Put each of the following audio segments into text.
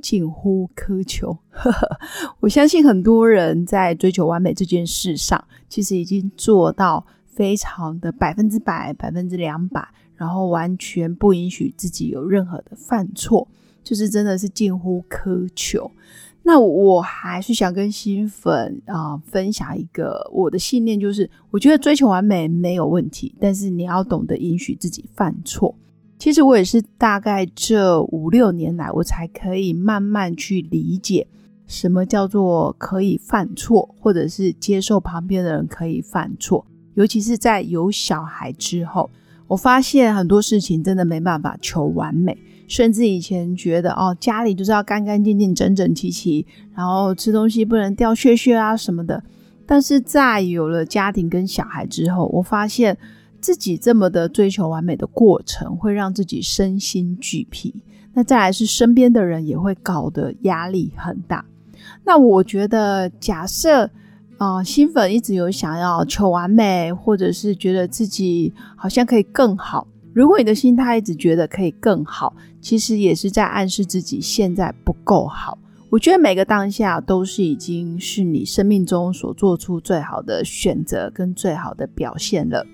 近乎苛求”。我相信很多人在追求完美这件事上，其实已经做到非常的百分之百、百分之两百，然后完全不允许自己有任何的犯错，就是真的是近乎苛求。那我还是想跟新粉啊分享一个我的信念，就是我觉得追求完美没有问题，但是你要懂得允许自己犯错。其实我也是大概这五六年来，我才可以慢慢去理解什么叫做可以犯错，或者是接受旁边的人可以犯错。尤其是在有小孩之后，我发现很多事情真的没办法求完美，甚至以前觉得哦，家里就是要干干净净、整整齐齐，然后吃东西不能掉屑屑啊什么的。但是在有了家庭跟小孩之后，我发现。自己这么的追求完美的过程，会让自己身心俱疲。那再来是身边的人也会搞得压力很大。那我觉得，假设啊，新粉一直有想要求完美，或者是觉得自己好像可以更好。如果你的心态一直觉得可以更好，其实也是在暗示自己现在不够好。我觉得每个当下都是已经是你生命中所做出最好的选择跟最好的表现了。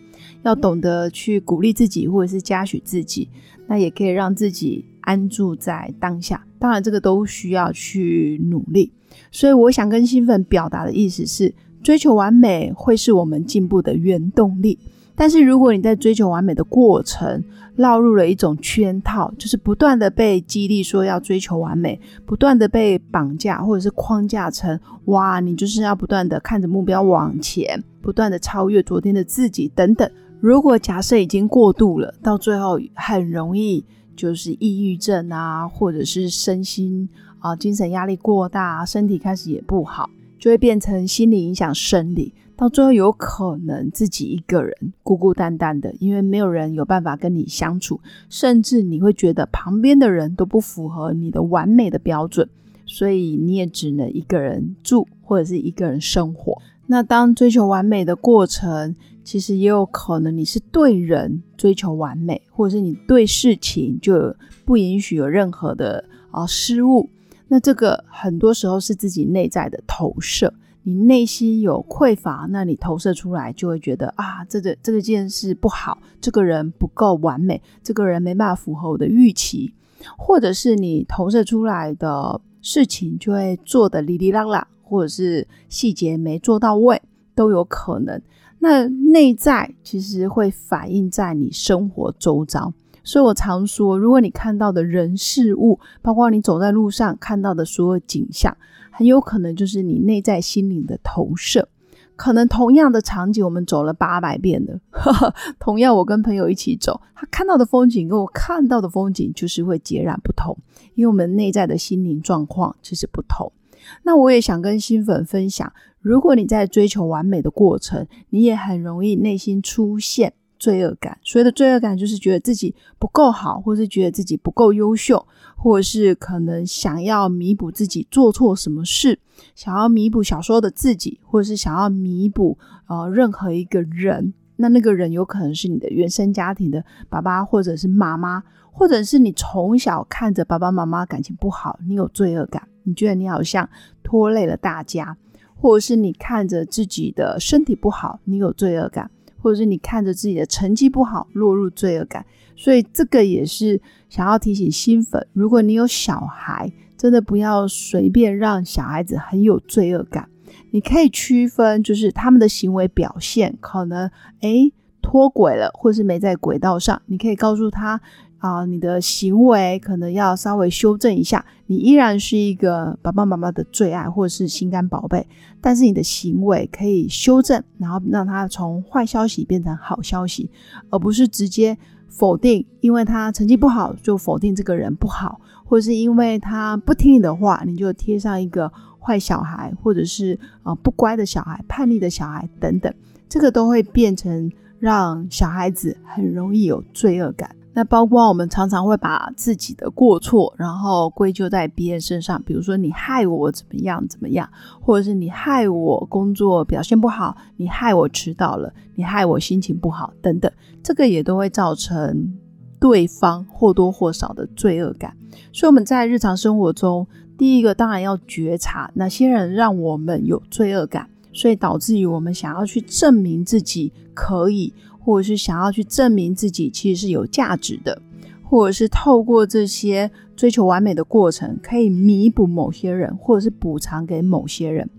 要懂得去鼓励自己，或者是嘉许自己，那也可以让自己安住在当下。当然，这个都需要去努力。所以，我想跟兴奋表达的意思是，追求完美会是我们进步的原动力。但是，如果你在追求完美的过程，落入了一种圈套，就是不断的被激励说要追求完美，不断的被绑架或者是框架成哇，你就是要不断的看着目标往前，不断的超越昨天的自己等等。如果假设已经过度了，到最后很容易就是抑郁症啊，或者是身心啊精神压力过大，身体开始也不好，就会变成心理影响生理，到最后有可能自己一个人孤孤单单的，因为没有人有办法跟你相处，甚至你会觉得旁边的人都不符合你的完美的标准，所以你也只能一个人住或者是一个人生活。那当追求完美的过程，其实也有可能你是对人追求完美，或者是你对事情就不允许有任何的啊失误。那这个很多时候是自己内在的投射，你内心有匮乏，那你投射出来就会觉得啊，这个这个件事不好，这个人不够完美，这个人没办法符合我的预期，或者是你投射出来的事情就会做的哩哩啦啦。或者是细节没做到位都有可能。那内在其实会反映在你生活周遭，所以我常说，如果你看到的人事物，包括你走在路上看到的所有景象，很有可能就是你内在心灵的投射。可能同样的场景，我们走了八百遍了，同样我跟朋友一起走，他看到的风景跟我看到的风景就是会截然不同，因为我们内在的心灵状况其实不同。那我也想跟新粉分享，如果你在追求完美的过程，你也很容易内心出现罪恶感。所谓的罪恶感，就是觉得自己不够好，或是觉得自己不够优秀，或者是可能想要弥补自己做错什么事，想要弥补小时候的自己，或者是想要弥补呃任何一个人。那那个人有可能是你的原生家庭的爸爸，或者是妈妈，或者是你从小看着爸爸妈妈感情不好，你有罪恶感。你觉得你好像拖累了大家，或者是你看着自己的身体不好，你有罪恶感，或者是你看着自己的成绩不好，落入罪恶感。所以这个也是想要提醒新粉，如果你有小孩，真的不要随便让小孩子很有罪恶感。你可以区分，就是他们的行为表现可能诶脱轨了，或是没在轨道上，你可以告诉他。啊，你的行为可能要稍微修正一下。你依然是一个爸爸妈妈的最爱，或者是心肝宝贝，但是你的行为可以修正，然后让他从坏消息变成好消息，而不是直接否定，因为他成绩不好就否定这个人不好，或者是因为他不听你的话，你就贴上一个坏小孩，或者是啊不乖的小孩、叛逆的小孩等等，这个都会变成让小孩子很容易有罪恶感。那包括我们常常会把自己的过错，然后归咎在别人身上，比如说你害我怎么样怎么样，或者是你害我工作表现不好，你害我迟到了，你害我心情不好等等，这个也都会造成对方或多或少的罪恶感。所以我们在日常生活中，第一个当然要觉察哪些人让我们有罪恶感，所以导致于我们想要去证明自己可以。或者是想要去证明自己其实是有价值的，或者是透过这些追求完美的过程，可以弥补某些人，或者是补偿给某些人。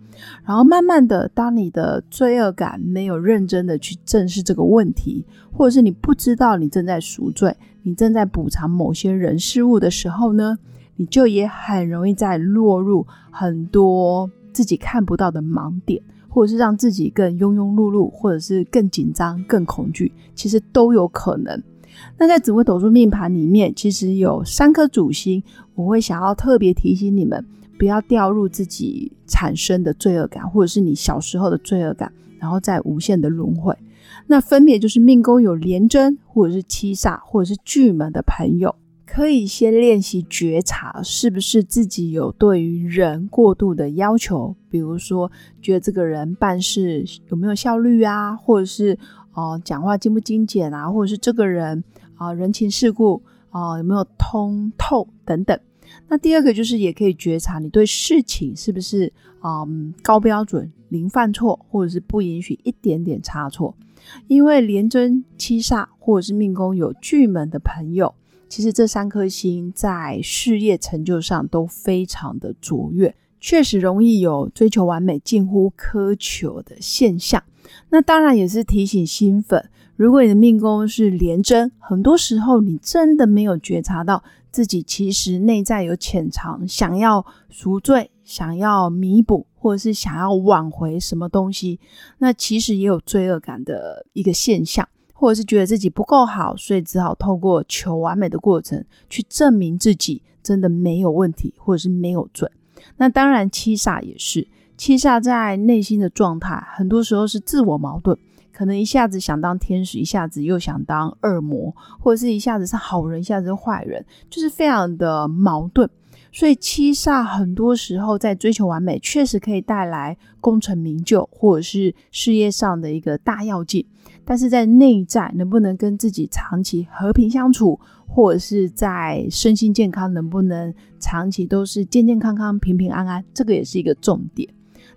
然后慢慢的，当你的罪恶感没有认真的去正视这个问题，或者是你不知道你正在赎罪，你正在补偿某些人事物的时候呢，你就也很容易在落入很多自己看不到的盲点。或者是让自己更庸庸碌碌，或者是更紧张、更恐惧，其实都有可能。那在紫微斗数命盘里面，其实有三颗主星，我会想要特别提醒你们，不要掉入自己产生的罪恶感，或者是你小时候的罪恶感，然后再无限的轮回。那分别就是命宫有廉贞，或者是七煞，或者是巨门的朋友。可以先练习觉察，是不是自己有对于人过度的要求？比如说，觉得这个人办事有没有效率啊，或者是哦讲话精不精简啊，或者是这个人啊人情世故啊有没有通透等等。那第二个就是也可以觉察你对事情是不是嗯高标准、零犯错，或者是不允许一点点差错。因为廉贞七煞或者是命宫有巨门的朋友。其实这三颗星在事业成就上都非常的卓越，确实容易有追求完美、近乎苛求的现象。那当然也是提醒新粉，如果你的命宫是廉贞，很多时候你真的没有觉察到自己其实内在有潜藏，想要赎罪、想要弥补，或者是想要挽回什么东西，那其实也有罪恶感的一个现象。或者是觉得自己不够好，所以只好透过求完美的过程去证明自己真的没有问题，或者是没有准。那当然，七煞也是，七煞在内心的状态，很多时候是自我矛盾，可能一下子想当天使，一下子又想当恶魔，或者是一下子是好人，一下子是坏人，就是非常的矛盾。所以七煞很多时候在追求完美，确实可以带来功成名就，或者是事业上的一个大要进。但是在内在能不能跟自己长期和平相处，或者是在身心健康能不能长期都是健健康康、平平安安，这个也是一个重点。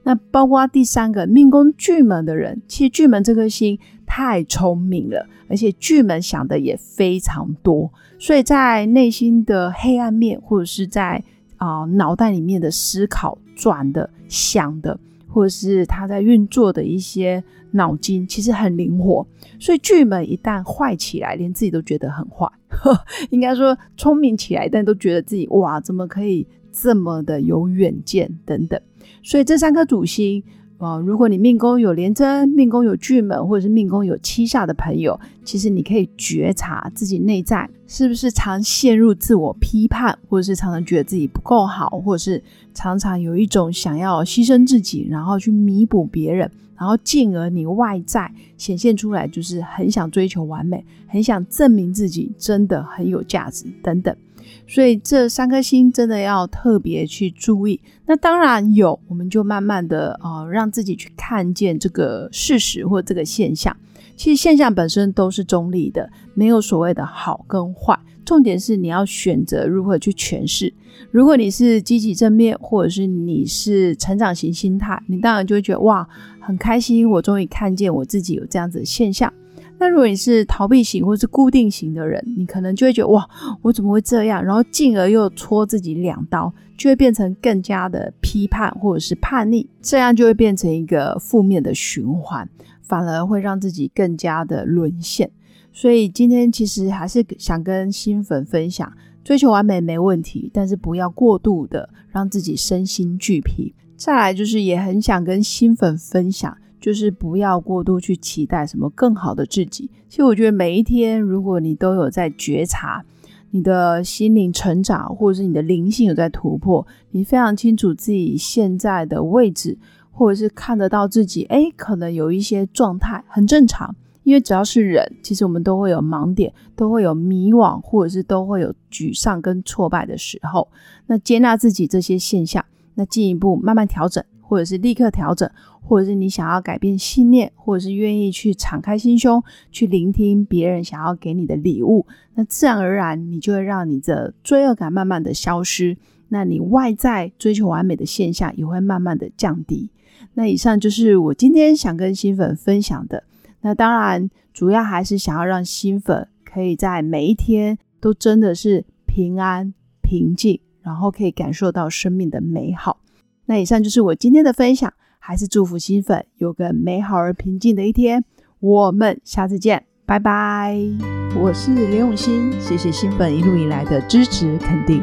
那包括第三个命宫巨门的人，其实巨门这颗星太聪明了，而且巨门想的也非常多，所以在内心的黑暗面，或者是在啊脑袋里面的思考转的想的。或是他在运作的一些脑筋，其实很灵活，所以巨门一旦坏起来，连自己都觉得很坏。应该说聪明起来，但都觉得自己哇，怎么可以这么的有远见等等。所以这三颗主星。哦，如果你命宫有廉贞、命宫有巨门，或者是命宫有七煞的朋友，其实你可以觉察自己内在是不是常陷入自我批判，或者是常常觉得自己不够好，或者是常常有一种想要牺牲自己，然后去弥补别人，然后进而你外在显现出来就是很想追求完美，很想证明自己真的很有价值等等。所以这三颗星真的要特别去注意。那当然有，我们就慢慢的呃，让自己去看见这个事实或这个现象。其实现象本身都是中立的，没有所谓的好跟坏。重点是你要选择如何去诠释。如果你是积极正面，或者是你是成长型心态，你当然就会觉得哇，很开心，我终于看见我自己有这样子的现象。那如果你是逃避型或是固定型的人，你可能就会觉得哇，我怎么会这样？然后进而又戳自己两刀，就会变成更加的批判或者是叛逆，这样就会变成一个负面的循环，反而会让自己更加的沦陷。所以今天其实还是想跟新粉分享，追求完美没问题，但是不要过度的让自己身心俱疲。再来就是也很想跟新粉分享。就是不要过度去期待什么更好的自己。其实我觉得每一天，如果你都有在觉察你的心灵成长，或者是你的灵性有在突破，你非常清楚自己现在的位置，或者是看得到自己，哎，可能有一些状态很正常。因为只要是人，其实我们都会有盲点，都会有迷惘，或者是都会有沮丧跟挫败的时候。那接纳自己这些现象，那进一步慢慢调整，或者是立刻调整，或者是你想要改变信念，或者是愿意去敞开心胸，去聆听别人想要给你的礼物，那自然而然你就会让你的罪恶感慢慢的消失，那你外在追求完美的现象也会慢慢的降低。那以上就是我今天想跟新粉分享的。那当然，主要还是想要让新粉可以在每一天都真的是平安平静，然后可以感受到生命的美好。那以上就是我今天的分享，还是祝福新粉有个美好而平静的一天。我们下次见，拜拜。我是刘永新，谢谢新粉一路以来的支持肯定。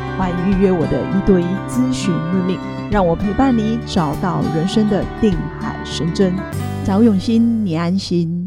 欢迎预约我的一对一咨询论令。让我陪伴你，找到人生的定海神针。找永新，你安心。